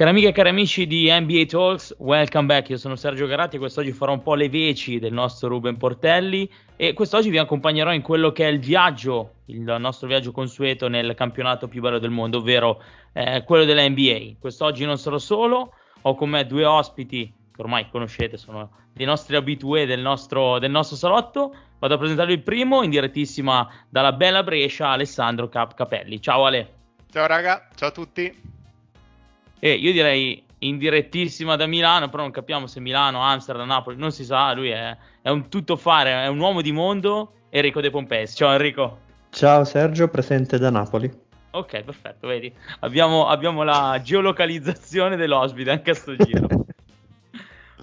Cari amiche e cari amici di NBA Talks, welcome back. Io sono Sergio Garatti e quest'oggi farò un po' le veci del nostro Ruben Portelli e quest'oggi vi accompagnerò in quello che è il viaggio, il nostro viaggio consueto nel campionato più bello del mondo, ovvero eh, quello della NBA. Quest'oggi non sarò solo, ho con me due ospiti che ormai conoscete, sono dei nostri abitué del nostro, del nostro salotto. Vado a presentarvi il primo in direttissima dalla bella Brescia, Alessandro Cap- Capelli. Ciao Ale. Ciao raga, ciao a tutti. E io direi in direttissima da Milano, però non capiamo se Milano, Amsterdam, Napoli, non si sa, lui è, è un tuttofare, è un uomo di mondo, Enrico De Pompesi. Ciao Enrico. Ciao Sergio, presente da Napoli. Ok, perfetto, vedi, abbiamo, abbiamo la geolocalizzazione dell'ospite anche a sto giro.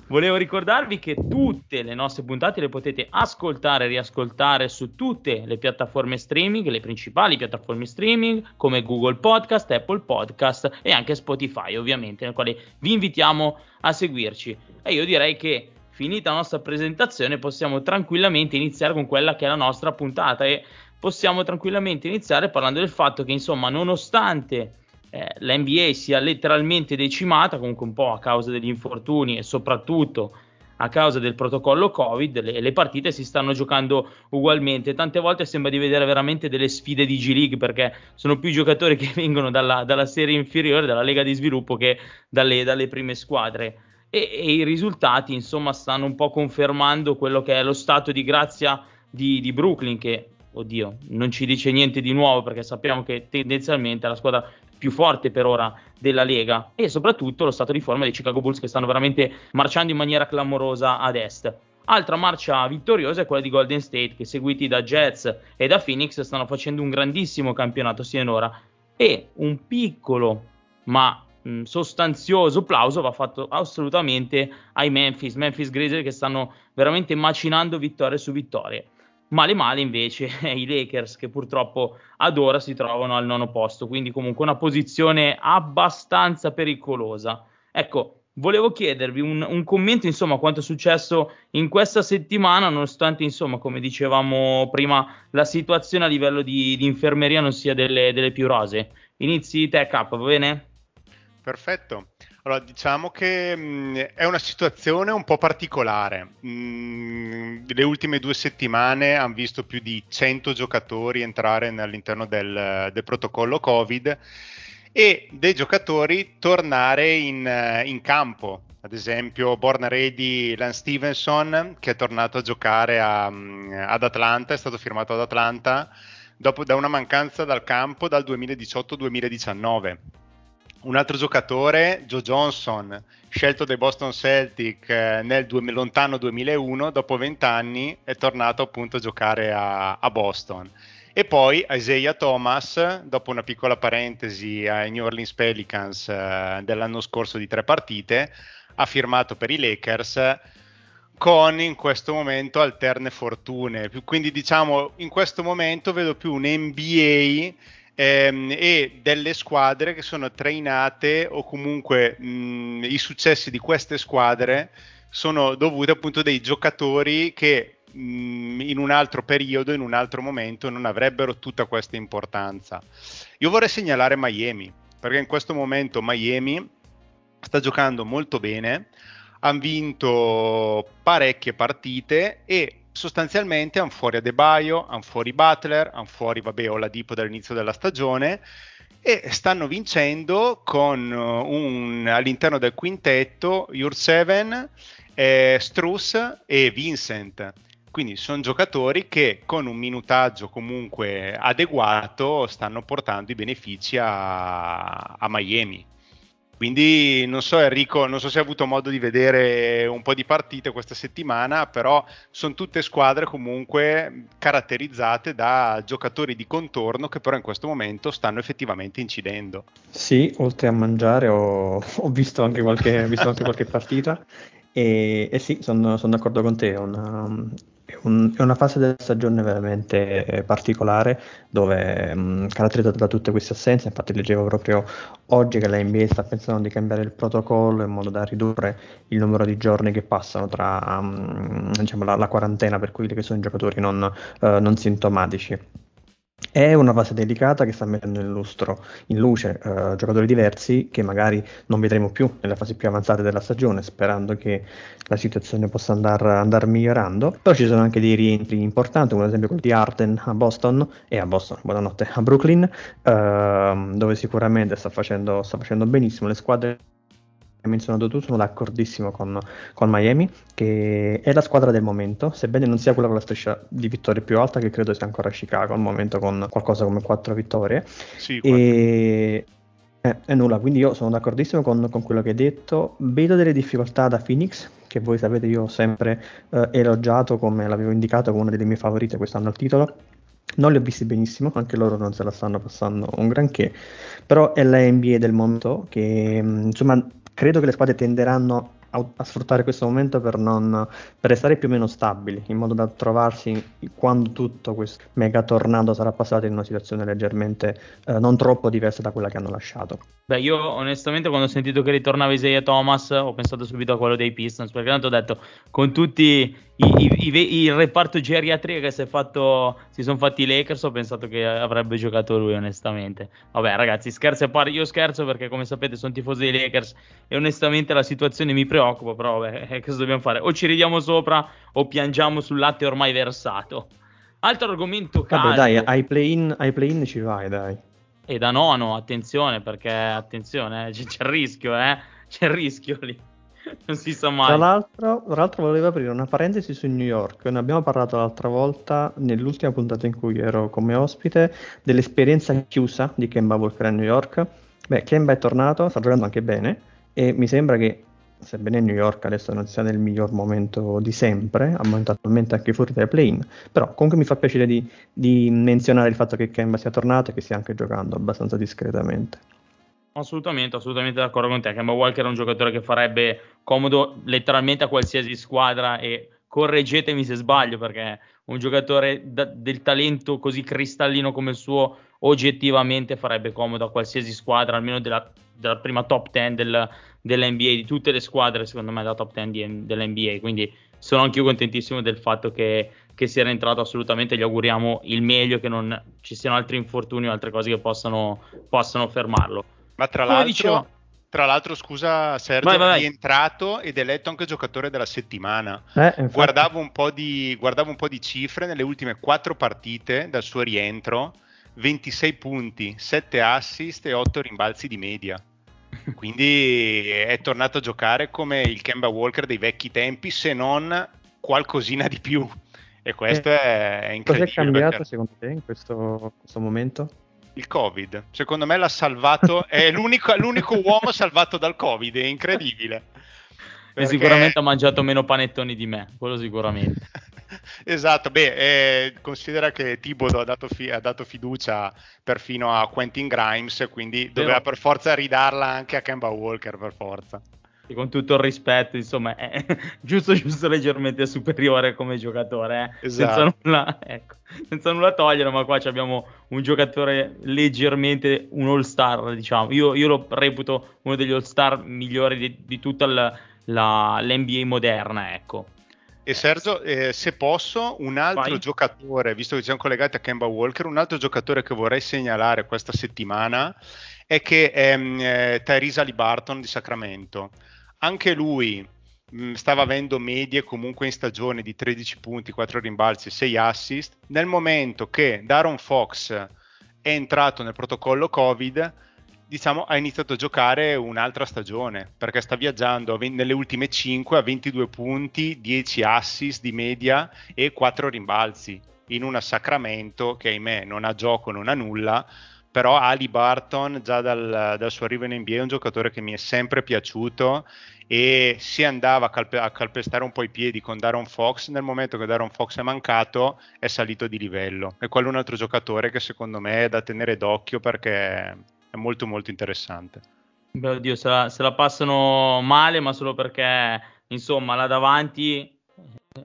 Volevo ricordarvi che tutte le nostre puntate le potete ascoltare e riascoltare su tutte le piattaforme streaming, le principali piattaforme streaming come Google Podcast, Apple Podcast e anche Spotify, ovviamente, nel quale vi invitiamo a seguirci. E io direi che finita la nostra presentazione possiamo tranquillamente iniziare con quella che è la nostra puntata e possiamo tranquillamente iniziare parlando del fatto che insomma nonostante eh, la NBA sia letteralmente decimata, comunque un po' a causa degli infortuni e soprattutto a causa del protocollo Covid, le, le, partite si stanno giocando ugualmente. Tante volte sembra di vedere veramente delle sfide di G League perché sono più giocatori che vengono dalla, dalla serie inferiore, dalla lega di sviluppo, che dalle, dalle prime squadre. E, e, i risultati, insomma, stanno un po' confermando quello che è lo stato di grazia di, di Brooklyn, che oddio, non ci dice niente di nuovo perché sappiamo che tendenzialmente la squadra più forte per ora della Lega e soprattutto lo stato di forma dei Chicago Bulls che stanno veramente marciando in maniera clamorosa ad est. Altra marcia vittoriosa è quella di Golden State che seguiti da Jets e da Phoenix stanno facendo un grandissimo campionato sinora e un piccolo ma mh, sostanzioso plauso va fatto assolutamente ai Memphis, Memphis Grizzlies che stanno veramente macinando vittorie su vittorie. Male male invece i Lakers che purtroppo ad ora si trovano al nono posto, quindi comunque una posizione abbastanza pericolosa. Ecco, volevo chiedervi un, un commento insomma a quanto è successo in questa settimana, nonostante insomma come dicevamo prima la situazione a livello di, di infermeria non sia delle, delle più rose. Inizi te Cap, va bene? Perfetto. Allora, diciamo che mh, mm, è una situazione un po' particolare. Mh, mm, le ultime due settimane hanno visto più di 100 giocatori entrare all'interno del, del protocollo Covid e dei giocatori tornare in, in campo. Ad esempio, Borna Ready, Lance Stevenson, che è tornato a giocare a, mm, ad Atlanta, è stato firmato ad Atlanta dopo, da una mancanza dal campo dal 2018-2019 un altro giocatore, Joe Johnson, scelto dai Boston Celtic eh, nel du- lontano 2001, dopo 20 anni è tornato appunto a giocare a, a Boston. E poi Isaiah Thomas, dopo una piccola parentesi ai New Orleans Pelicans eh, dell'anno scorso di tre partite, ha firmato per i Lakers con in questo momento alterne fortune. Quindi diciamo in questo momento vedo più un NBA ehm, e delle squadre che sono trainate o comunque mh, i successi di queste squadre sono dovuti appunto dei giocatori che mh, in un altro periodo, in un altro momento non avrebbero tutta questa importanza. Io vorrei segnalare Miami, perché in questo momento Miami sta giocando molto bene, hanno vinto parecchie partite e sostanzialmente hanno fuori Adebayo, hanno fuori Butler, hanno fuori vabbè Oladipo dall'inizio della stagione e stanno vincendo con uh, un, all'interno del quintetto Jurseven, eh, Struss e Vincent. Quindi sono giocatori che con un minutaggio comunque adeguato stanno portando i benefici a, a Miami. Quindi non so Enrico, non so se hai avuto modo di vedere un po' di partite questa settimana, però sono tutte squadre comunque caratterizzate da giocatori di contorno che però in questo momento stanno effettivamente incidendo. Sì, oltre a mangiare ho, ho visto, anche qualche, visto anche qualche partita e, e sì, sono, sono d'accordo con te, una, è, un, è una fase della stagione veramente eh, particolare dove mh, caratterizzata da tutte queste assenze. Infatti, leggevo proprio oggi che la NBA sta pensando di cambiare il protocollo in modo da ridurre il numero di giorni che passano tra um, diciamo, la, la, quarantena per quelli che sono i giocatori non, uh, non sintomatici. È una fase delicata che sta mettendo in lustro, in luce uh, giocatori diversi che magari non vedremo più nelle fasi più avanzate della stagione, sperando che la situazione possa andare andar migliorando. Però ci sono anche dei rientri importanti, come ad esempio quello di Arden a Boston e a Boston, buonanotte, a Brooklyn, uh, dove sicuramente sta facendo, sta facendo benissimo. Le squadre menzionato tu, sono d'accordissimo con, con, Miami, che è la squadra del momento, sebbene non sia quella con la striscia di vittorie più alta, che credo sia ancora Chicago al momento con qualcosa come quattro vittorie. Sì, e... Eh, e nulla, quindi io sono d'accordissimo con, con, quello che hai detto. Vedo delle difficoltà da Phoenix, che voi sapete io ho sempre eh, elogiato come l'avevo indicato come una delle mie favorite quest'anno al titolo. Non li ho visti benissimo, anche loro non se la stanno passando un granché, però è la NBA del momento che insomma credo che le squadre tenderanno a, a sfruttare questo momento per, non, per restare più o meno stabili, in modo da trovarsi quando tutto questo mega tornado sarà passato in una situazione leggermente eh, non troppo diversa da quella che hanno lasciato. Beh, io onestamente quando ho sentito che ritornava Isaiah Thomas ho pensato subito a quello dei Pistons, perché tanto ho detto con tutti i, i, i, il reparto geriatria che si, fatto, si sono fatti i Lakers ho pensato che avrebbe giocato lui onestamente. Vabbè ragazzi scherzi a parte io scherzo perché come sapete sono tifoso dei Lakers e onestamente la situazione mi preoccupa però vabbè eh, cosa dobbiamo fare? O ci ridiamo sopra o piangiamo sul latte ormai versato. Altro argomento caldo vabbè dai ai play-in, ai play-in ci vai dai e da nono attenzione perché attenzione eh, c'è, c'è il rischio eh c'è il rischio lì non si sa mai. Tra l'altro, tra l'altro, volevo aprire una parentesi su New York. Ne abbiamo parlato l'altra volta, nell'ultima puntata in cui ero come ospite, dell'esperienza chiusa di Kemba Walker a New York. Beh, Kemba è tornato, sta giocando anche bene e mi sembra che, sebbene New York adesso non sia nel miglior momento di sempre, attualmente anche fuori dai play-in, però comunque mi fa piacere di, di menzionare il fatto che Kemba sia tornato e che stia anche giocando abbastanza discretamente. Assolutamente, assolutamente d'accordo con te. Kemba Walker è un giocatore che farebbe comodo letteralmente a qualsiasi squadra e correggetemi se sbaglio perché un giocatore da, del talento così cristallino come il suo oggettivamente farebbe comodo a qualsiasi squadra, almeno della, della prima top 10 del, dell'NBA, di tutte le squadre secondo me da top 10 dell'NBA, quindi sono anche io contentissimo del fatto che, che sia rientrato assolutamente, gli auguriamo il meglio, che non ci siano altri infortuni o altre cose che possano, possano fermarlo. Ma tra l'altro, tra l'altro, scusa Sergio, vai, vai, vai. è entrato ed eletto anche giocatore della settimana. Eh, guardavo, un di, guardavo, un po di, cifre nelle ultime quattro partite dal suo rientro, 26 punti, 7 assist e 8 rimbalzi di media. Quindi è tornato a giocare come il Kemba Walker dei vecchi tempi, se non qualcosina di più. E questo eh, è incredibile. Cosa è cambiato perché... secondo te in questo, questo momento? il Covid. Secondo me l'ha salvato, è l'unico, l'unico uomo salvato dal Covid, è incredibile. Perché... E sicuramente ha mangiato meno panettoni di me, quello sicuramente. esatto, beh, eh, considera che Tibodo ha dato, fi- ha dato, fiducia perfino a Quentin Grimes, quindi doveva per forza ridarla anche a Kemba Walker, per forza con tutto il rispetto, insomma, è giusto, giusto leggermente superiore come giocatore, eh? esatto. senza, nulla, ecco, senza nulla togliere, ma qua abbiamo un giocatore leggermente un all-star, diciamo. Io, io lo reputo uno degli all-star migliori di, di tutta la, la, l'NBA moderna, ecco. E Sergio, eh, se posso, un altro Vai. giocatore, visto che siamo collegati a Kemba Walker, un altro giocatore che vorrei segnalare questa settimana è che è eh, Tyrese Alibarton di Sacramento anche lui mh, mm, stava avendo medie comunque in stagione di 13 punti, 4 rimbalzi, 6 assist. Nel momento che Daron Fox è entrato nel protocollo Covid, diciamo, ha iniziato a giocare un'altra stagione perché sta viaggiando nelle ultime 5 a 22 punti, 10 assist di media e 4 rimbalzi in una Sacramento che ahimè non ha gioco, non ha nulla però Ali Barton già dal, dal, suo arrivo in NBA è un giocatore che mi è sempre piaciuto e si andava a, calpe- a, calpestare un po' i piedi con Daron Fox, nel momento che Daron Fox è mancato è salito di livello. E quello è un altro giocatore che secondo me è da tenere d'occhio perché è molto molto interessante. Beh, oddio, se la, se la passano male ma solo perché insomma là davanti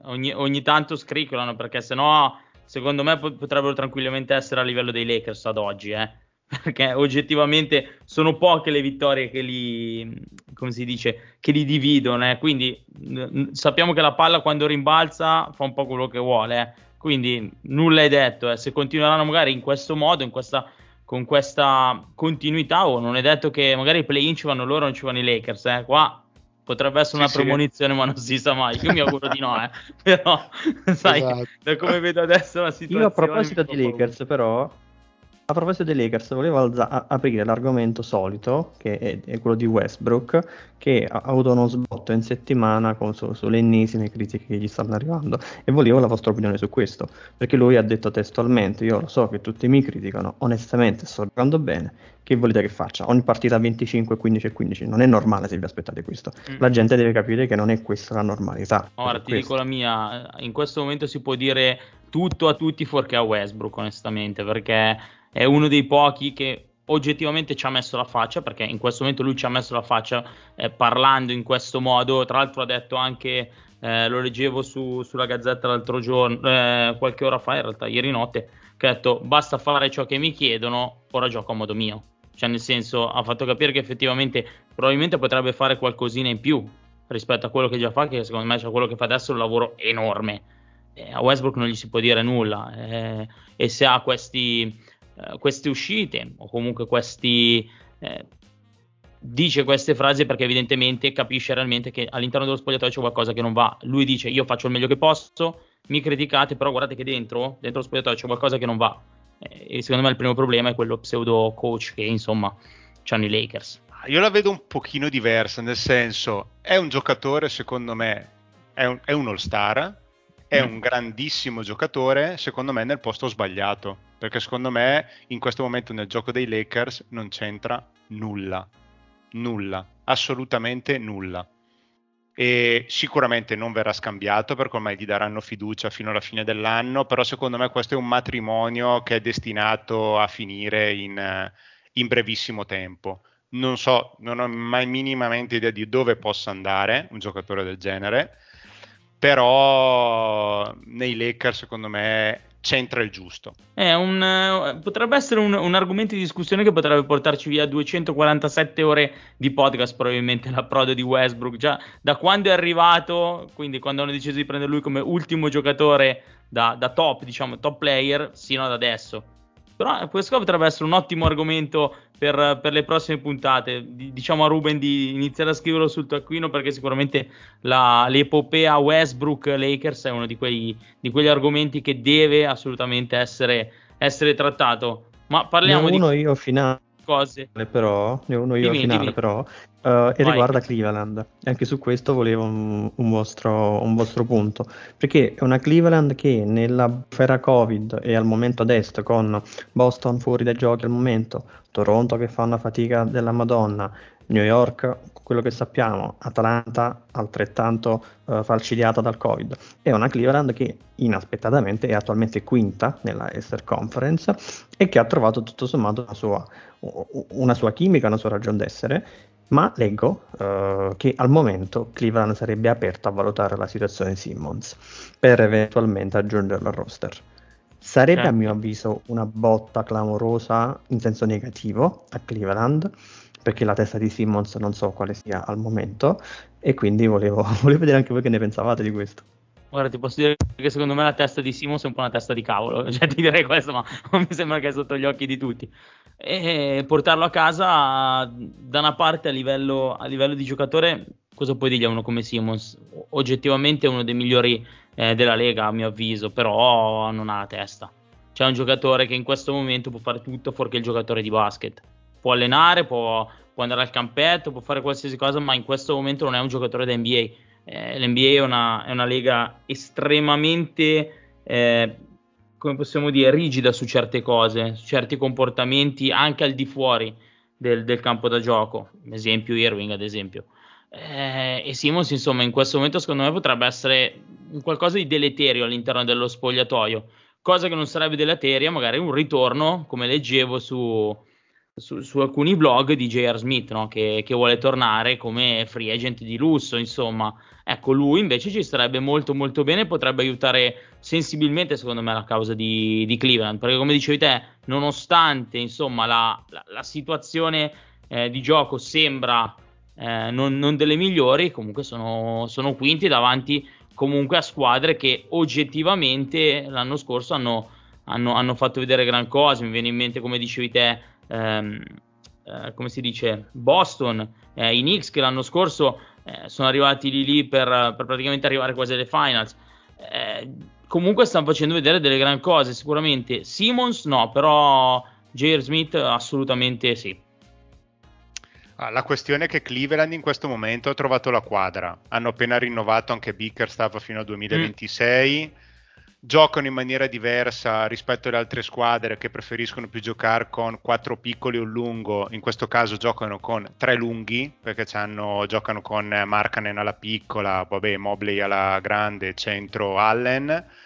ogni, ogni tanto scriccolano perché sennò secondo me potrebbero tranquillamente essere a livello dei Lakers ad oggi, eh perché oggettivamente sono poche le vittorie che li, come si dice, che li dividono. Eh? Quindi n- sappiamo che la palla quando rimbalza fa un po' quello che vuole. Eh? quindi nulla è detto, eh. se continueranno magari in questo modo, in questa, con questa continuità, o oh, non è detto che magari i play-in ci vanno loro, non ci vanno i Lakers, eh. qua potrebbe essere una sì, premonizione, sì. ma non si sa mai. Io mi auguro di no, eh. però sai, esatto. da come vedo adesso la situazione. Io a proposito di Lakers, però, a proposito dei Lakers, volevo alza- aprire l'argomento solito, che è, è, quello di Westbrook, che ha avuto uno sbotto in settimana con, su, sulle ennesime critiche che gli stanno arrivando. E volevo la vostra opinione su questo, perché lui ha detto testualmente: Io lo so che tutti mi criticano, onestamente sto giocando bene. Che volete che faccia? Ogni partita 25, 15 e 15. Non è normale se vi aspettate questo. Mm. La gente deve capire che non è questa la normalità. Ora ti questo. dico la mia: in questo momento si può dire tutto a tutti fuorché a Westbrook, onestamente, perché è uno dei pochi che oggettivamente ci ha messo la faccia, perché in questo momento lui ci ha messo la faccia eh, parlando in questo modo, tra l'altro ha detto anche, eh, lo leggevo su, sulla Gazzetta l'altro giorno, eh, qualche ora fa, in realtà ieri notte, che ha detto basta fare ciò che mi chiedono, ora gioco a modo mio. Cioè nel senso ha fatto capire che effettivamente probabilmente potrebbe fare qualcosina in più rispetto a quello che già fa, che secondo me cioè quello che fa adesso è un lavoro enorme. Eh, a Westbrook non gli si può dire nulla eh, e se ha questi eh, queste uscite o comunque questi eh, dice queste frasi perché evidentemente capisce realmente che all'interno dello spogliatoio c'è qualcosa che non va. Lui dice io faccio il meglio che posso, mi criticate, però guardate che dentro, dentro lo spogliatoio c'è qualcosa che non va. Eh, e secondo me il primo problema è quello pseudo coach che insomma hanno i Lakers. Io la vedo un pochino diversa, nel senso è un giocatore secondo me, è un, è un all-star, è un grandissimo giocatore, secondo me nel posto sbagliato perché secondo me in questo momento nel gioco dei Lakers non c'entra nulla, nulla, assolutamente nulla. E sicuramente non verrà scambiato perché ormai gli daranno fiducia fino alla fine dell'anno, però secondo me questo è un matrimonio che è destinato a finire in, in brevissimo tempo. Non so, non ho mai minimamente idea di dove possa andare un giocatore del genere, però nei Lakers secondo me c'entra il giusto. Un, potrebbe essere un, un, argomento di discussione che potrebbe portarci via 247 ore di podcast, probabilmente l'approdo di Westbrook. Già da quando è arrivato, quindi quando hanno deciso di prendere lui come ultimo giocatore da, da top, diciamo top player, sino ad adesso. Però questo potrebbe essere un ottimo argomento per, per le prossime puntate. diciamo a Ruben di iniziare a scriverlo sul taccuino perché sicuramente la, l'epopea Westbrook Lakers è uno di, quei, di quegli argomenti che deve assolutamente essere, essere trattato. Ma parliamo ne uno di io finale cose. Però, ne ho uno io dimmi, finale dimmi. però, uh, e riguarda Cleveland. E anche su questo volevo un, un, vostro, un, vostro, punto, perché è una Cleveland che nella bufera Covid e al momento ad est con Boston fuori dai giochi al momento, Toronto che fa una fatica della Madonna, New York, quello che sappiamo, Atlanta altrettanto uh, falcidiata dal Covid. È una Cleveland che inaspettatamente è attualmente quinta nella Easter Conference e che ha trovato tutto sommato una sua, una sua chimica, una sua ragione d'essere. Ma leggo uh, che al momento Cleveland sarebbe aperta a valutare la situazione Simmons per eventualmente aggiungerlo al roster. Sarebbe a certo. mio avviso una botta clamorosa in senso negativo a Cleveland perché la testa di Simmons non so quale sia al momento e quindi volevo, volevo vedere anche voi che ne pensavate di questo. Guarda, ti posso dire che secondo me la testa di Simmons è un po' una testa di cavolo, cioè ti direi questo, ma mi sembra che è sotto gli occhi di tutti. E portarlo a casa, da una parte a livello, a livello di giocatore, cosa puoi dirgli a uno come Simmons? Oggettivamente è uno dei migliori eh, della Lega, a mio avviso, però non ha la testa. C'è un giocatore che in questo momento può fare tutto fuorché il giocatore di basket può allenare, può, può, andare al campetto, può fare qualsiasi cosa, ma in questo momento non è un giocatore da NBA. Eh, L'NBA è una, è una, lega estremamente, eh, come possiamo dire, rigida su certe cose, su certi comportamenti anche al di fuori del, del campo da gioco. Esempio Irving, ad esempio. Eh, e Simons, insomma, in questo momento secondo me potrebbe essere qualcosa di deleterio all'interno dello spogliatoio, cosa che non sarebbe deleteria, magari un ritorno, come leggevo su, su, su, alcuni blog di J.R. Smith no? che, che, vuole tornare come free agent di lusso insomma ecco lui invece ci starebbe molto molto bene potrebbe aiutare sensibilmente secondo me la causa di, di Cleveland perché come dicevi te nonostante insomma la, la, la situazione eh, di gioco sembra eh, non, non, delle migliori comunque sono, sono quinti davanti comunque a squadre che oggettivamente l'anno scorso hanno, hanno, hanno fatto vedere gran cose. Mi viene in mente, come dicevi te, ehm, eh, come si dice, Boston, eh, i Knicks che l'anno scorso eh, sono arrivati lì lì per, per, praticamente arrivare quasi alle finals. Comunque stanno facendo vedere delle gran cose, sicuramente. Simmons no, però J.R. Smith assolutamente sì. Ah, la questione è che Cleveland in questo momento ha trovato la quadra. Hanno appena rinnovato anche Bickerstaff fino al 2026. Mm. Giocano in maniera diversa rispetto alle altre squadre che preferiscono più giocare con quattro piccoli o un lungo. In questo caso giocano con tre lunghi perché giocano con Markanen alla piccola, vabbè, Mobley alla grande, centro Allen.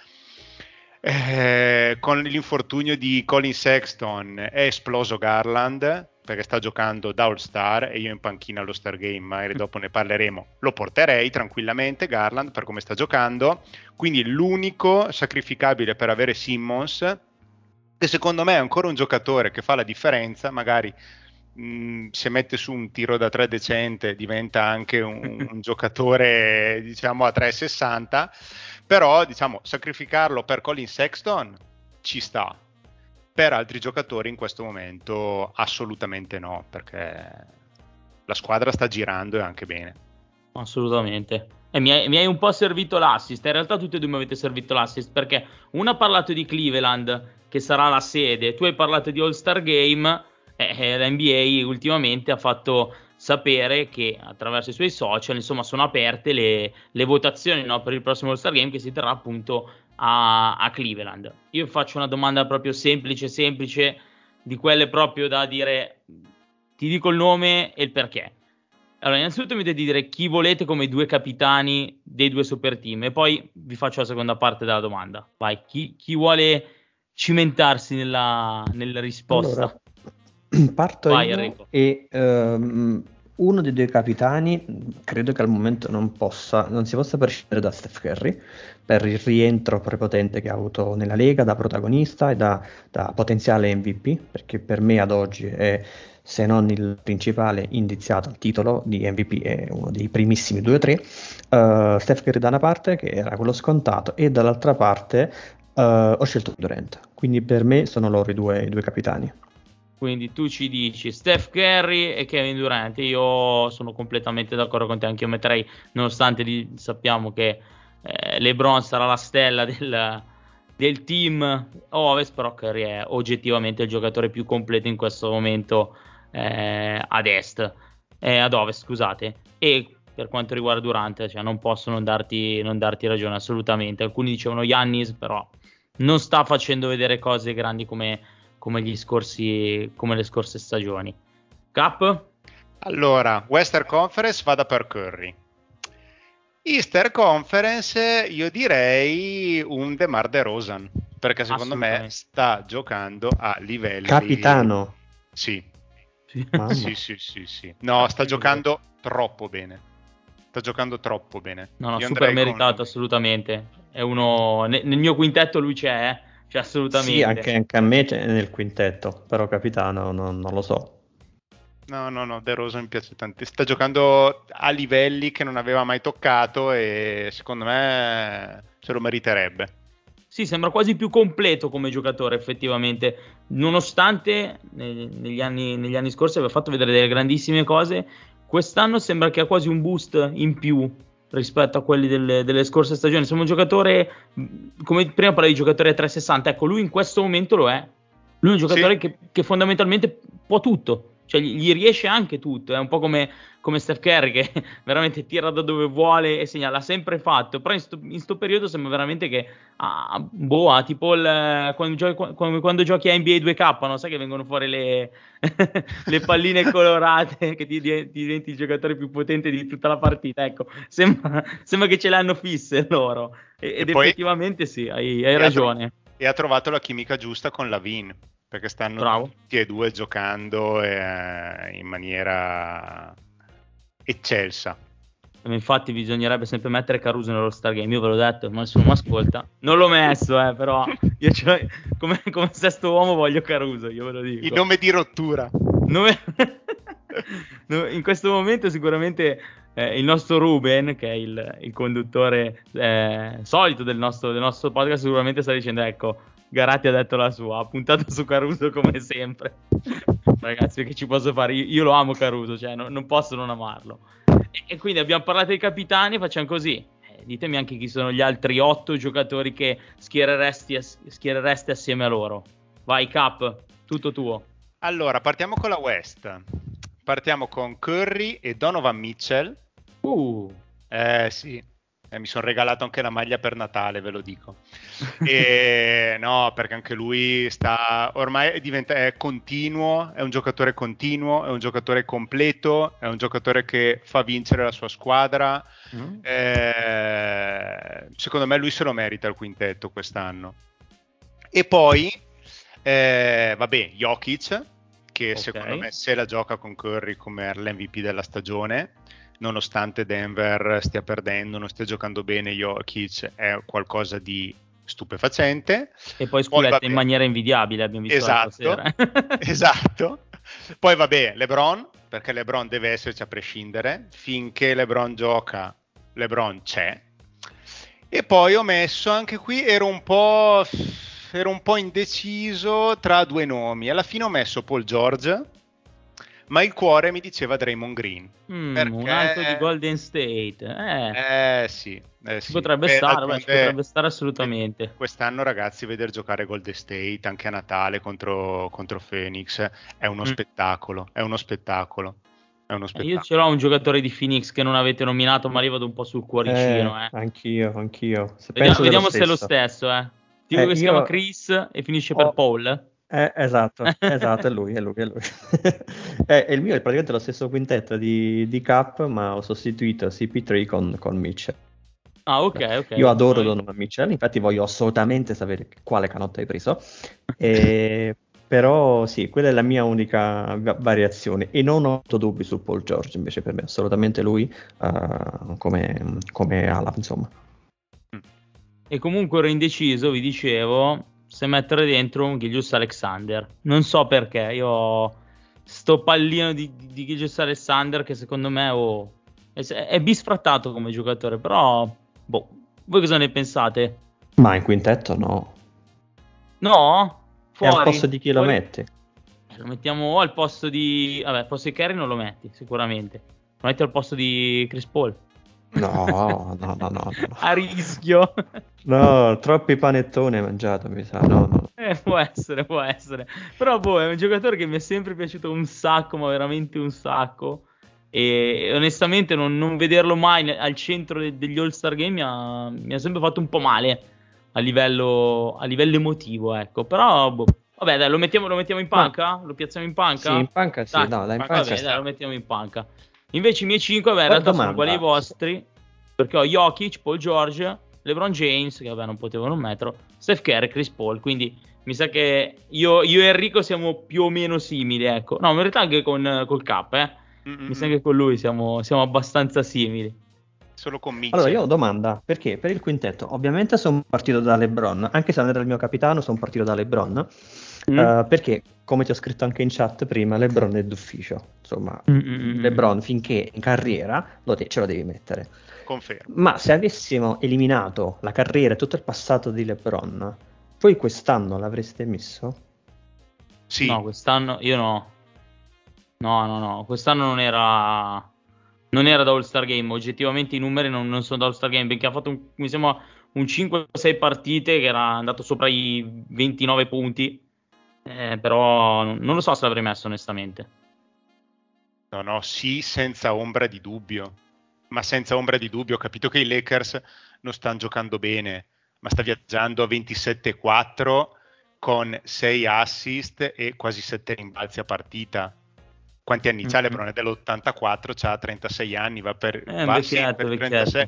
Eh, con l'infortunio di Colin Sexton è esploso Garland perché sta giocando da All Star e io in panchina allo Star Game, magari dopo ne parleremo. Lo porterei tranquillamente Garland per come sta giocando. Quindi l'unico sacrificabile per avere Simmons, che secondo me è ancora un giocatore che fa la differenza, magari mh, mm, se mette su un tiro da 3 decente diventa anche un, un giocatore diciamo a 3,60, però diciamo sacrificarlo per Colin Sexton ci sta, per altri giocatori in questo momento assolutamente no, perché la squadra sta girando e anche bene. Assolutamente. E mi hai, mi hai, un po' servito l'assist. In realtà tutti e due mi avete servito l'assist perché uno ha parlato di Cleveland, che sarà la sede, tu hai parlato di All-Star Game. E la NBA ultimamente ha fatto sapere che attraverso i suoi social insomma sono aperte le, le votazioni no, per il prossimo All-Star Game che si terrà appunto a, a Cleveland. Io faccio una domanda proprio semplice, semplice, di quelle proprio da dire, ti dico il nome e il perché. Allora, innanzitutto mi dovete dire chi volete come due capitani dei due super team e poi vi faccio la seconda parte della domanda. Vai, chi, chi vuole cimentarsi nella, nella risposta? Allora, parto Vai, Enrico. e um, uno dei due capitani credo che al momento non, possa, non si possa prescindere da Steph Curry per il rientro prepotente che ha avuto nella Lega da protagonista e da, da potenziale MVP, perché per me ad oggi è se non il principale indiziato al titolo di MVP, è uno dei primissimi 2 o 3. Uh, Steph Curry da una parte, che era quello scontato, e dall'altra parte uh, ho scelto Durant. Quindi per me sono loro i due, i due capitani. Quindi tu ci dici Steph Curry e Kevin Durant. Io sono completamente d'accordo con te. Anche io metterei, nonostante di, sappiamo che eh, LeBron sarà la stella del, del team Ovest, però Curry è oggettivamente il giocatore più completo in questo momento eh, ad est, eh, ad ovest, scusate. E per quanto riguarda Durant, cioè, non posso non darti, non darti ragione assolutamente. Alcuni dicevano Yannis, però non sta facendo vedere cose grandi come come, scorsi, come le scorse stagioni. Cap? Allora, Western Conference vada per Curry. Easter Conference io direi un DeMar DeRozan perché secondo me sta giocando a livelli capitano. Sì. Sì. sì sì sì sì no sta giocando troppo bene. Sta giocando troppo bene. No no io super meritato con... assolutamente. È uno nel, nel mio quintetto lui c'è eh cioè, assolutamente. Sì, anche, anche a me c'è nel quintetto, però capitano non, non lo so. No, no, no, De Rosa mi piace tantissimo. Sta giocando a livelli che non aveva mai toccato e secondo me se lo meriterebbe. Sì, sembra quasi più completo come giocatore effettivamente, nonostante negli anni, negli anni scorsi aveva fatto vedere delle grandissime cose, quest'anno sembra che ha quasi un boost in più rispetto a quelli delle, delle, scorse stagioni. Siamo un giocatore, come prima parlavi di giocatore 360, ecco, lui in questo momento lo è. Lui è un giocatore sì. che, che, fondamentalmente può tutto, cioè gli, riesce anche tutto. È un po' come, come Steph Curry che veramente tira da dove vuole e segna, l'ha sempre fatto. Però in questo periodo sembra veramente che ah, boh, ah, tipo il, quando, giochi, quando, quando, giochi a NBA 2K, no? sai che vengono fuori le, le palline colorate che ti, ti, diventi il giocatore più potente di tutta la partita. Ecco, sembra, sembra che ce l'hanno fisse loro. E, ed poi, effettivamente sì, hai, hai ragione. E ha trovato la chimica giusta con Lavin perché stanno Bravo. tutti e due giocando eh, in maniera eccelsa. Infatti bisognerebbe sempre mettere Caruso nello Star Game, io ve l'ho detto, ma nessuno mi ascolta. Non l'ho messo, eh, però io come, come, sesto uomo voglio Caruso, io ve lo dico. Il nome di rottura. Nome... in questo momento sicuramente eh, il nostro Ruben, che è il, il conduttore eh, solito del nostro, del nostro podcast, sicuramente sta dicendo, ecco, Garatti ha detto la sua, ha puntato su Caruso come sempre. Ragazzi, che ci posso fare? Io, io lo amo Caruso, cioè no, non posso non amarlo. E, e, quindi abbiamo parlato dei capitani, facciamo così. Eh, ditemi anche chi sono gli altri otto giocatori che schiereresti, schiereresti assieme a loro. Vai, Cap, tutto tuo. Allora, partiamo con la West. Partiamo con Curry e Donovan Mitchell. Uh. Eh sì, eh, mi sono regalato anche la maglia per Natale, ve lo dico. E, no, perché anche lui sta ormai è, diventa, è continuo, è un giocatore continuo, è un giocatore completo, è un giocatore che fa vincere la sua squadra. Mm. Eh, secondo me lui se lo merita il quintetto quest'anno. E poi, eh, vabbè, Jokic, che okay. secondo me se la gioca con Curry come l'MVP della stagione nonostante Denver stia perdendo, non stia giocando bene, Jokic è qualcosa di stupefacente. E poi scudetta in maniera invidiabile, abbiamo visto esatto, esatto. Poi vabbè, LeBron, perché LeBron deve esserci a prescindere, finché LeBron gioca, LeBron c'è. E poi ho messo anche qui, ero un po', ero un po' indeciso tra due nomi. Alla fine ho messo Paul George, ma il cuore mi diceva Draymond Green. Mm, perché... Un altro di Golden State. Eh, eh sì. Eh, sì. Potrebbe, stare, beh, potrebbe stare assolutamente. Quest'anno, ragazzi, vedere giocare Golden State anche a Natale contro, contro Phoenix è uno mm. spettacolo. È uno spettacolo. È uno spettacolo. Io ce l'ho un giocatore di Phoenix che non avete nominato, ma lì vado un po' sul cuoricino. Eh, eh. Anch'io, anch'io. Se vediamo, vediamo se è lo stesso. Eh. Dico eh, che si chiama Chris e finisce ho... per Paul. Eh, esatto, esatto, è lui, è lui, è lui. eh, il mio è praticamente lo stesso quintetto di, di Cap, ma ho sostituito CP3 con, con Mitchell. Ah, ok, ok. Io adoro Donovan Mitchell, infatti voglio assolutamente sapere quale canotto hai preso. E, però sì, quella è la mia unica variazione e non ho dubbi su Paul George, invece per me assolutamente lui uh, come, come ala, insomma. E comunque ero indeciso, vi dicevo, se mettere dentro un Gilius Alexander. Non so perché, io sto pallino di, di Gilius Alexander che secondo me oh, è, è, bisfrattato come giocatore, però boh, voi cosa ne pensate? Ma in quintetto no. No? Fuori. E al posto di chi lo metti? Lo mettiamo o al posto di... Vabbè, al posto di Kerry non lo metti, sicuramente. Lo metti al posto di Chris Paul. No, no, no, no, A rischio. No, troppi panettoni hai mangiato, mi sa. No, no. Eh, può essere, può essere. Però, boh, è un giocatore che mi è sempre piaciuto un sacco, ma veramente un sacco. E onestamente non, non vederlo mai al centro de- degli All-Star Game mi ha, mi ha, sempre fatto un po' male a livello, a livello emotivo, ecco. Però, boh, vabbè, dai, lo mettiamo, lo mettiamo in panca? Ma... Lo piazziamo in panca? Sì, in panca sì, dai, no, dai, in panca vabbè, dai, lo mettiamo in panca. Invece i miei 5, beh, in realtà domanda. sono quelli vostri, perché ho Jokic, Paul George, LeBron James, che vabbè non potevo non metterlo, Steph Curry, Chris Paul, quindi mi sa che io, io, e Enrico siamo più o meno simili, ecco. No, in realtà anche con, col Cap, eh. Mm-hmm. Mi sa che con lui siamo, siamo abbastanza simili. Solo con Mitchell. Allora, io ho domanda, perché per il quintetto, ovviamente sono partito da LeBron, anche se non era il mio capitano, sono partito da LeBron, mm. uh, perché, come ti ho scritto anche in chat prima, LeBron è d'ufficio, insomma, Mm-mm. LeBron finché in carriera lo te- ce lo devi mettere. Confermo. Ma se avessimo eliminato la carriera e tutto il passato di LeBron, poi quest'anno l'avreste messo? Sì. No, quest'anno io no. No, no, no, quest'anno non era non era da All-Star Game, oggettivamente i numeri non, non sono da All-Star Game, perché ha fatto un, mi sembra un 5-6 partite che era andato sopra i 29 punti, eh, però non, lo so se l'avrei messo onestamente. No, no, sì, senza ombra di dubbio, ma senza ombra di dubbio, ho capito che i Lakers non stanno giocando bene, ma sta viaggiando a 27-4 con 6 assist e quasi 7 rimbalzi a partita quanti anni mm-hmm. c'ha Lebron? È dell'84, ha 36 anni, va per, eh, va vecchiato, per 36.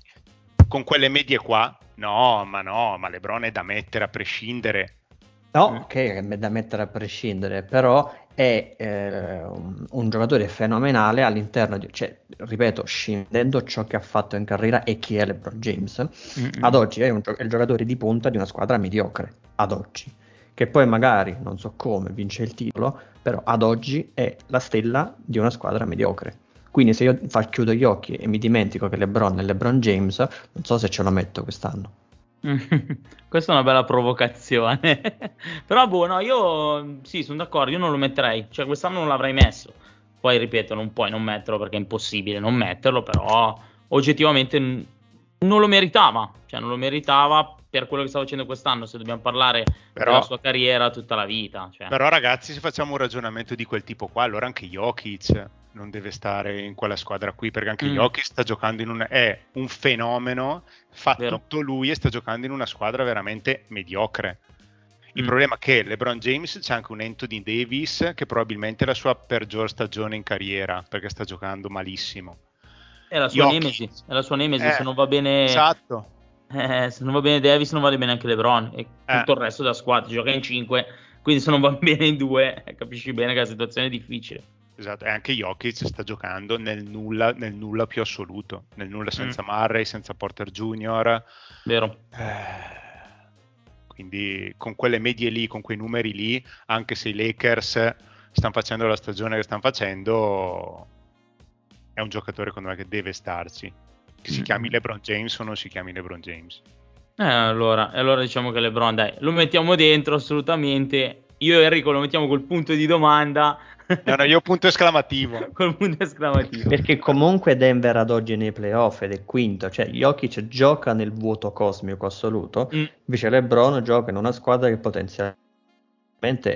Con quelle medie qua, no, ma no, ma Lebron è da mettere a prescindere. No, mm. ok, è da mettere a prescindere, però è eh, un, un, giocatore fenomenale all'interno di, cioè, ripeto, scendendo ciò che ha fatto in carriera e chi è LeBron James, Mm-mm. ad oggi è, un, è il giocatore di punta di una squadra mediocre, ad oggi che poi magari, non so come, vince il titolo, però ad oggi è la stella di una squadra mediocre. Quindi se io fa, chiudo gli occhi e mi dimentico che LeBron è LeBron James, non so se ce lo metto quest'anno. Questa è una bella provocazione. Però, boh, no, io sì, sono d'accordo, io non lo metterei. Cioè, quest'anno non l'avrei messo. Poi, ripeto, non puoi non metterlo perché è impossibile non metterlo, però oggettivamente non lo meritava. Cioè, non lo meritava per quello che sta facendo quest'anno, se dobbiamo parlare però, della sua carriera tutta la vita. Cioè. Però, ragazzi, se facciamo un ragionamento di quel tipo qua, allora anche Jokic non deve stare in quella squadra qui, perché anche mm. Jokic sta giocando in un... è un fenomeno, fa Vero. tutto lui e sta giocando in una squadra veramente mediocre. Il mm. problema è che LeBron James c'è anche un Anthony Davis che probabilmente è la sua peggior stagione in carriera, perché sta giocando malissimo. È la sua Jokic. nemesi, è la sua nemesi, eh, se non va bene... Esatto eh, se non va bene Davis non vale bene anche LeBron e eh. tutto il resto della squadra. Gioca in 5 quindi se non va bene in 2 eh, capisci bene che la situazione è difficile. Esatto e anche Jokic sta giocando nel nulla, nel nulla più assoluto nel nulla senza mm. Murray senza Porter Junior. Vero. Eh, quindi con quelle medie lì con quei numeri lì anche se i Lakers stanno facendo la stagione che stanno facendo è un giocatore secondo me che deve starci che si chiami LeBron James o non si chiami LeBron James. Eh, allora, allora diciamo che LeBron, dai, lo mettiamo dentro assolutamente. Io e Enrico lo mettiamo col punto di domanda. No, no, io punto esclamativo. col punto esclamativo. Perché comunque Denver ad oggi nei playoff ed è quinto, cioè Jokic gioca nel vuoto cosmico assoluto, mm. invece LeBron gioca in una squadra che potenzialmente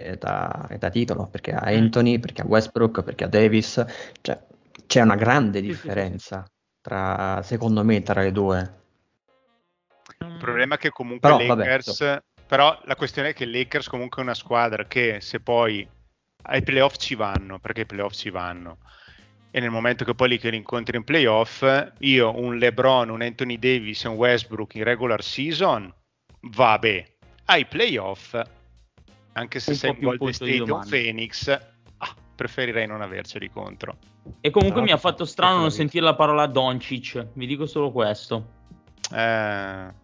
è da, è da titolo, perché ha mm. Anthony, perché ha Westbrook, perché ha Davis, cioè c'è una grande differenza tra, secondo me, tra le due. Il problema è che comunque però, Lakers, vabbè, però la questione è che Lakers comunque è una squadra che se poi ai playoff ci vanno, perché ai playoff ci vanno, e nel momento che poi li, che li incontri in playoff, io un LeBron, un Anthony Davis e un Westbrook in regular season, vabbè, ai playoff, anche se un sei in Golden State o Phoenix, ah, preferirei non averceli contro. E comunque no, mi ha fatto strano non sentire la parola Doncic, vi dico solo questo. Eh...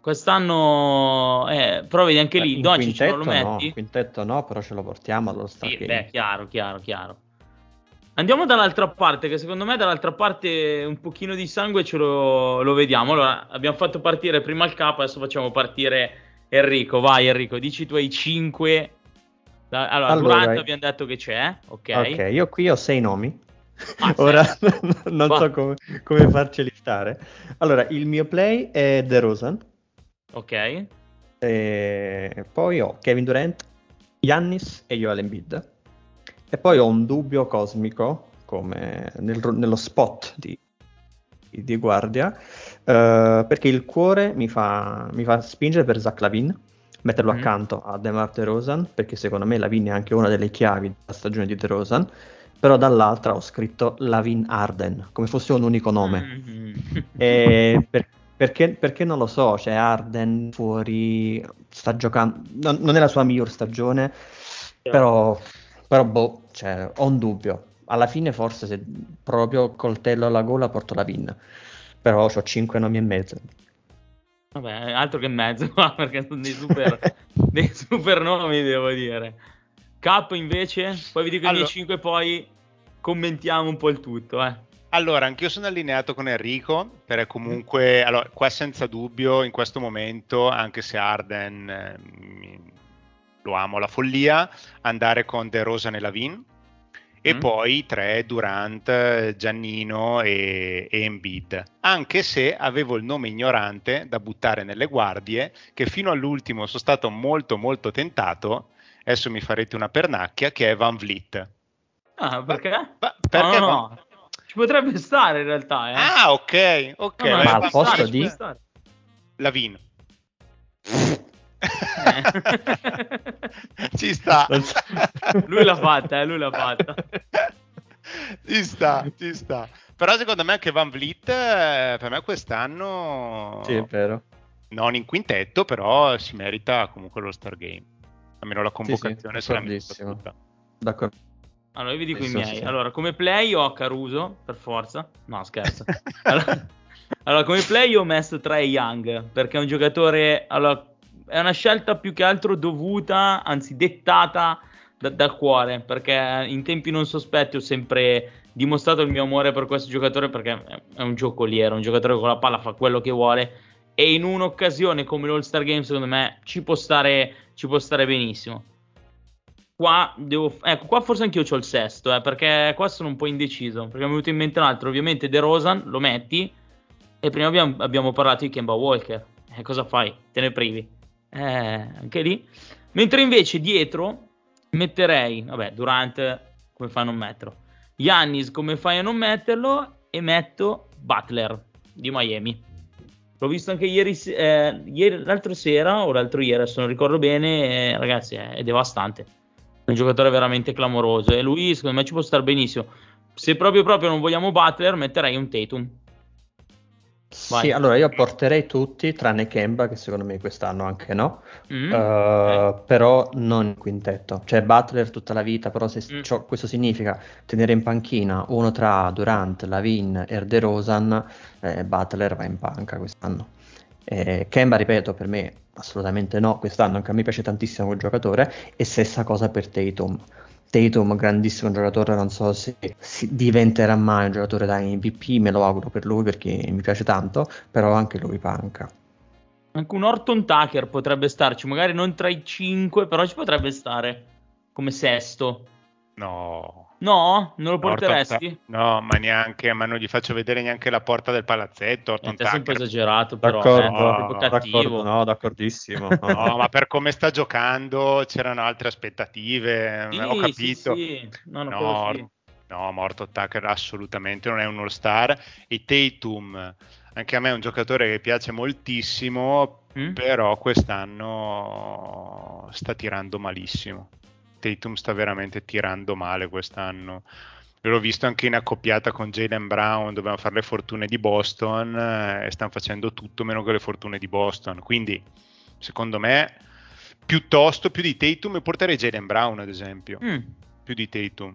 Quest'anno, eh, però vedi anche lì, Doncic non lo metti? No, quintetto no, però ce lo portiamo allo Star sì, beh, chiaro, chiaro, chiaro. Andiamo dall'altra parte, che secondo me dall'altra parte un pochino di sangue ce lo, lo vediamo. Allora, abbiamo fatto partire prima il capo, adesso facciamo partire Enrico. Vai Enrico, dici i tuoi 5 allora, allora Durant abbiamo detto che c'è, ok. Ok, io qui ho sei nomi. Ah, Ora non so come, come farceli stare. Allora, il mio play è The Rosen. Ok. E poi ho Kevin Durant, Yannis e Joel Embiid. E poi ho un dubbio cosmico, come nel, nello spot di, di guardia, uh, perché il cuore mi fa, mi fa spingere per Zach Lavin metterlo mm-hmm. accanto a DeMar DeRozan, perché secondo me Lavin è anche una delle chiavi della stagione di DeRozan, però dall'altra ho scritto Lavin Arden, come fosse un unico nome. Mm-hmm. per, perché, perché, non lo so, cioè Arden fuori, sta giocando, non, non è la sua miglior stagione, yeah. però, però boh, cioè, ho un dubbio. Alla fine forse se proprio coltello alla gola porto la win, però ho 5 nomi e mezzo. Vabbè, altro che mezzo, perché sono dei super, dei super nomi, devo dire. Cap invece, poi vi dico allora, i miei 5 poi commentiamo un po' il tutto, eh. Allora, anch'io sono allineato con Enrico, perché comunque, allora, qua senza dubbio, in questo momento, anche se Arden eh, lo amo la follia, andare con De Rosa nella Vin, e mm. poi tre Durant, Giannino e, e Embiid. Anche se avevo il nome ignorante da buttare nelle guardie, che fino all'ultimo sono stato molto molto tentato, adesso mi farete una pernacchia, che è Van Vliet. Ah, perché? Ma, perché no, no, no. Ci potrebbe stare in realtà. Eh. Ah, ok, ok. No, ma al posto di... Lavin. Ci sta. lui l'ha fatta, eh, lui l'ha fatta. ci sta, ci sta. Però secondo me anche Van Vliet eh, per me quest'anno Sì, è vero. Non in quintetto, però si merita comunque lo Star Game. Almeno la convocazione sì, sì, sarà tutta. D'accordo. Allora, io vi dico Adesso i miei. Sì. Allora, come play ho Caruso, per forza. No, scherzo. allora, allora, come play ho messo Trey Young, perché è un giocatore... Allora, è una scelta più che altro dovuta, anzi dettata da, dal cuore, perché in tempi non sospetti ho sempre dimostrato il mio amore per questo giocatore perché è un giocoliero, un giocatore con la palla fa quello che vuole e in un'occasione come l'All Star Game secondo me ci può stare, ci può stare benissimo. Qua, devo, ecco, qua forse anch'io ho il sesto, eh, perché qua sono un po' indeciso, perché mi è venuto in mente un altro, ovviamente De Rosan lo metti e prima abbiamo, abbiamo parlato di Kemba Walker, eh, cosa fai? Te ne privi? Eh, anche lì. Mentre invece dietro metterei, vabbè, Durant come fai a non metterlo? Yannis come fai a non metterlo? E metto Butler di Miami. L'ho visto anche ieri, eh, ieri l'altra sera o l'altro ieri, se non ricordo bene, eh, ragazzi, è, è devastante. È un giocatore veramente clamoroso e lui secondo me ci può stare benissimo. Se proprio proprio non vogliamo Butler, metterei un Tatum Vai. Sì, allora io porterei tutti, tranne Kemba, che secondo me quest'anno anche no, mm. uh, okay. però non in quintetto. Cioè Butler tutta la vita, però se, mm. ciò, questo significa tenere in panchina uno tra Durant, Lavin e De Rosan, eh, Butler va in panca quest'anno. Eh, Kemba, ripeto, per me assolutamente no, quest'anno anche a me piace tantissimo quel giocatore, e stessa cosa per Tatum. Tatum, grandissimo giocatore, non so se diventerà mai un giocatore da MVP, me lo auguro per lui perché mi piace tanto, però anche lui panca. Anche un Orton Tucker potrebbe starci, magari non tra i cinque, però ci potrebbe stare come sesto. No. No? Non lo porteresti? Orton, no, ma neanche, ma non gli faccio vedere neanche la porta del palazzetto. Orton è sempre esagerato, però. D'accordo, eh, no, d'accordo, no, d'accordissimo. no, ma per come sta giocando c'erano altre aspettative. Sì, ho capito. Sì, sì. No, no, no, sì. no, Morto Tucker assolutamente non è un all-star. E Tatum, anche a me è un giocatore che piace moltissimo, mm? però quest'anno sta tirando malissimo. Tatum sta veramente tirando male quest'anno. L'ho visto anche in accoppiata con Jalen Brown, dovevano fare le fortune di Boston eh, e stanno facendo tutto meno che le fortune di Boston. Quindi, secondo me, piuttosto più di Tatum e porterei Jalen Brown, ad esempio. Mm. Più di Tatum,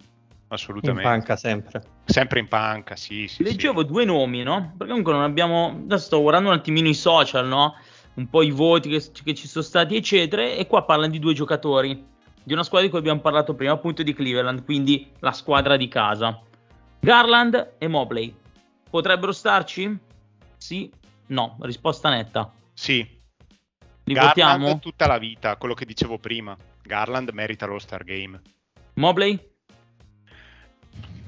assolutamente. In panca sempre. Sempre in panca, sì. sì Leggevo sì. due nomi, no? Perché comunque non abbiamo. Adesso sto guardando un attimino i social, no? Un po' i voti che, che ci sono stati, eccetera. E qua parlano di due giocatori di una squadra di cui abbiamo parlato prima, appunto di Cleveland, quindi la squadra di casa. Garland e Mobley. Potrebbero starci? Sì, no, risposta netta. Sì. Li Garland votiamo? tutta la vita, quello che dicevo prima. Garland merita lo Star Game. Mobley?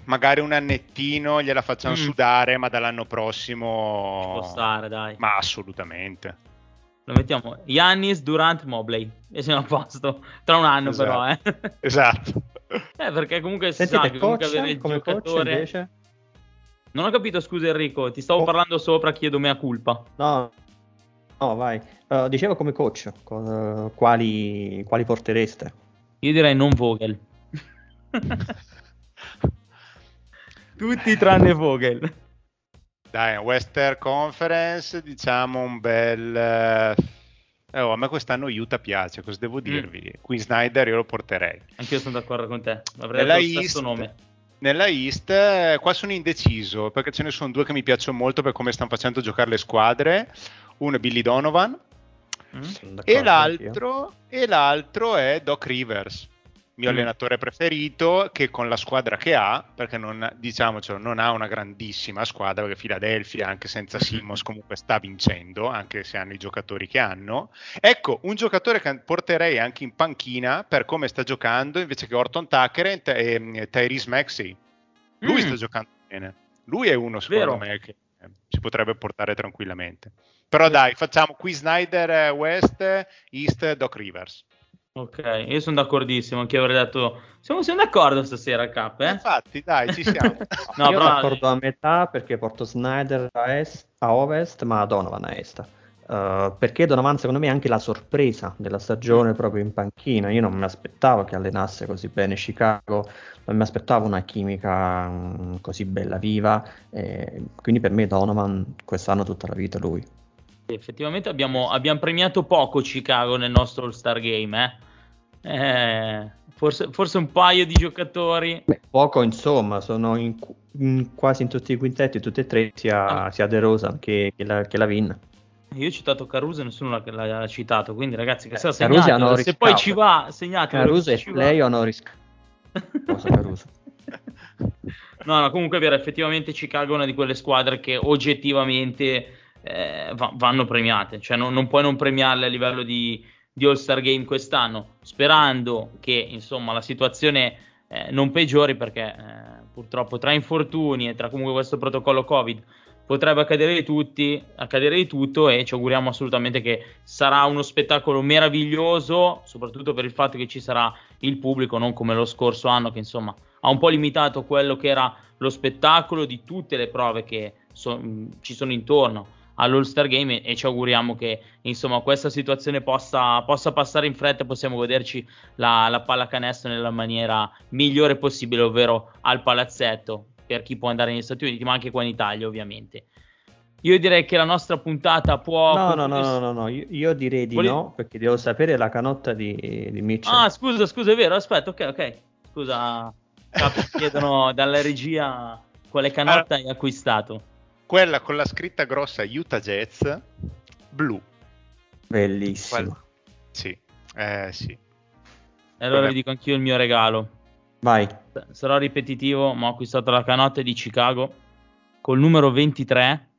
Magari un annettino gliela facciamo mm. sudare, ma dall'anno prossimo... Ci può stare, dai. Ma assolutamente. Lo mettiamo Yannis, Durant, Mobley e siamo a posto. Tra un anno, esatto. però, eh. Esatto. eh, perché comunque si sa che comunque avere il come giocatore... invece? Non ho capito, scusa Enrico, ti stavo oh. parlando sopra, chiedo mea culpa. No, no, vai. Uh, dicevo come coach, uh, quali, quali portereste? Io direi non Vogel. Tutti tranne Vogel. Dai, Western Conference, diciamo un bel... Eh, oh, a me quest'anno Utah piace, cosa devo mm. dirvi? Mm. Qui Snyder io lo porterei. Anch'io sono d'accordo con te, avrei Nella lo stesso nome. Nella East, eh, qua sono indeciso, perché ce ne sono due che mi piacciono molto per come stanno facendo giocare le squadre. Uno è Billy Donovan mm. e, l'altro, e l'altro è Doc Rivers mio mm. allenatore preferito, che con la squadra che ha, perché non, diciamocelo, non ha una grandissima squadra, perché Philadelphia anche senza Simmons comunque sta vincendo, anche se hanno i giocatori che hanno. Ecco, un giocatore che porterei anche in panchina per come sta giocando, invece che Orton Tucker e, e Tyrese Maxey. Lui mm. sta giocando bene. Lui è uno, secondo Vero. me, che eh, si potrebbe portare tranquillamente. Però dai, facciamo qui Snyder eh, West, East, Doc Rivers. Ok, io sono d'accordissimo, anche io avrei detto... Siamo, siamo d'accordo stasera, Cap, eh? Infatti, dai, ci siamo. no, io però... d'accordo a metà perché porto Snyder a, est, a ovest, ma Donovan a est. Uh, perché Donovan secondo me è anche la sorpresa della stagione proprio in panchina. Io non mi aspettavo che allenasse così bene Chicago, non mi aspettavo una chimica um, così bella, viva. quindi per me Donovan quest'anno tutta la vita lui. Effettivamente abbiamo, abbiamo premiato poco Chicago nel nostro All-Star Game, eh? Eh, forse, forse, un paio di giocatori. Beh, poco, insomma, sono in, in, quasi in tutti i quintetti, tutti e tre, sia, ah. sia De Rosa che, che, la, che la Vin. Io ho citato Caruso e nessuno l'ha, l'ha, citato, quindi ragazzi, che eh, segnate, se poi ci va, segnate. Caruso e Play honoris Cosa Caruso? No, no, comunque è vero, effettivamente Chicago è una di quelle squadre che oggettivamente eh, va- vanno premiate, cioè non, non, puoi non premiarle a livello di, di All-Star Game quest'anno, sperando che insomma la situazione eh, non peggiori perché eh, purtroppo tra infortuni e tra comunque questo protocollo Covid potrebbe accadere di, tutti, accadere di tutto e ci auguriamo assolutamente che sarà uno spettacolo meraviglioso, soprattutto per il fatto che ci sarà il pubblico, non come lo scorso anno che insomma ha un po' limitato quello che era lo spettacolo di tutte le prove che so- ci sono intorno all'All-Star Game e, ci auguriamo che insomma questa situazione possa, possa passare in fretta e possiamo goderci la, la pallacanestro nella maniera migliore possibile, ovvero al palazzetto per chi può andare negli Stati Uniti, ma anche qua in Italia ovviamente. Io direi che la nostra puntata può... No, no, no, no, no, no, Io, io direi di Vole... no, perché devo sapere la canotta di, di Mitchell. Ah, scusa, scusa, è vero, aspetta, ok, ok. Scusa, chiedono dalla regia quale canotta allora, hai acquistato. Quella con la scritta grossa Utah Jazz, blu. Bellissimo. Quella... Sì, eh sì. E allora Vabbè. vi dico anch'io il mio regalo. Vai. Sarò ripetitivo, ma ho acquistato la canotta di Chicago col numero 23.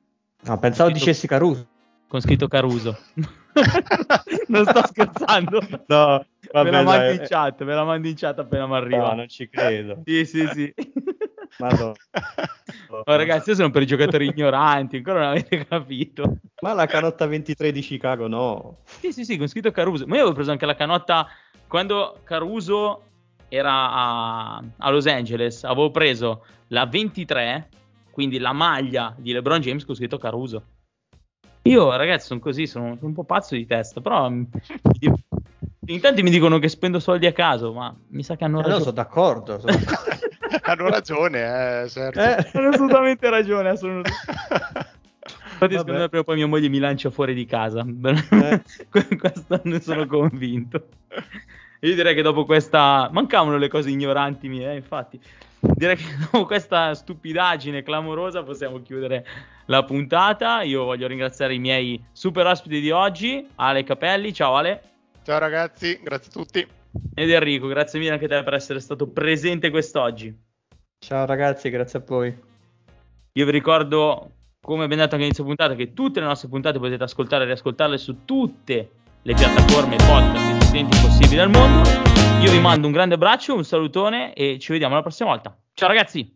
No, pensavo scritto... dicessi Caruso. Con scritto Caruso. non sto scherzando. No, vabbè, me la mandi in chat, me la mandi in chat appena mi arriva. No, non ci credo. sì, sì, sì. Madonna. Oh, ragazzi, io sono per i giocatori ignoranti, ancora non avete capito. Ma la canotta 23 di Chicago no. Sì, sì, sì, con scritto Caruso. Ma io avevo preso anche la canotta quando Caruso era a, a Los Angeles, avevo preso la 23, quindi la maglia di LeBron James con scritto Caruso. Io, ragazzi, sono così, sono, sono un po' pazzo di testa, però in tanti mi dicono che spendo soldi a caso, ma mi sa che hanno ragione. Eh, no, sono d'accordo. Sono d'accordo. hanno ragione, eh, certo. eh, hanno assolutamente ragione. Assolutamente. Infatti, secondo me, prima o poi mia moglie mi lancia fuori di casa. Eh. Questo ne sono convinto. Io direi che dopo questa. Mancavano le cose ignoranti mie, eh, infatti. Direi che dopo questa stupidaggine clamorosa possiamo chiudere la puntata. Io voglio ringraziare i miei super ospiti di oggi, Ale Capelli. Ciao Ale. Ciao ragazzi, grazie a tutti. Ed Enrico, grazie mille anche a te per essere stato presente quest'oggi. Ciao ragazzi, grazie a voi. Io vi ricordo, come abbiamo detto anche all'inizio puntata, che tutte le nostre puntate potete ascoltare e riascoltarle su tutte le piattaforme podcast esistenti possibili al mondo. Io vi mando un grande abbraccio, un salutone e ci vediamo la prossima volta. Ciao ragazzi!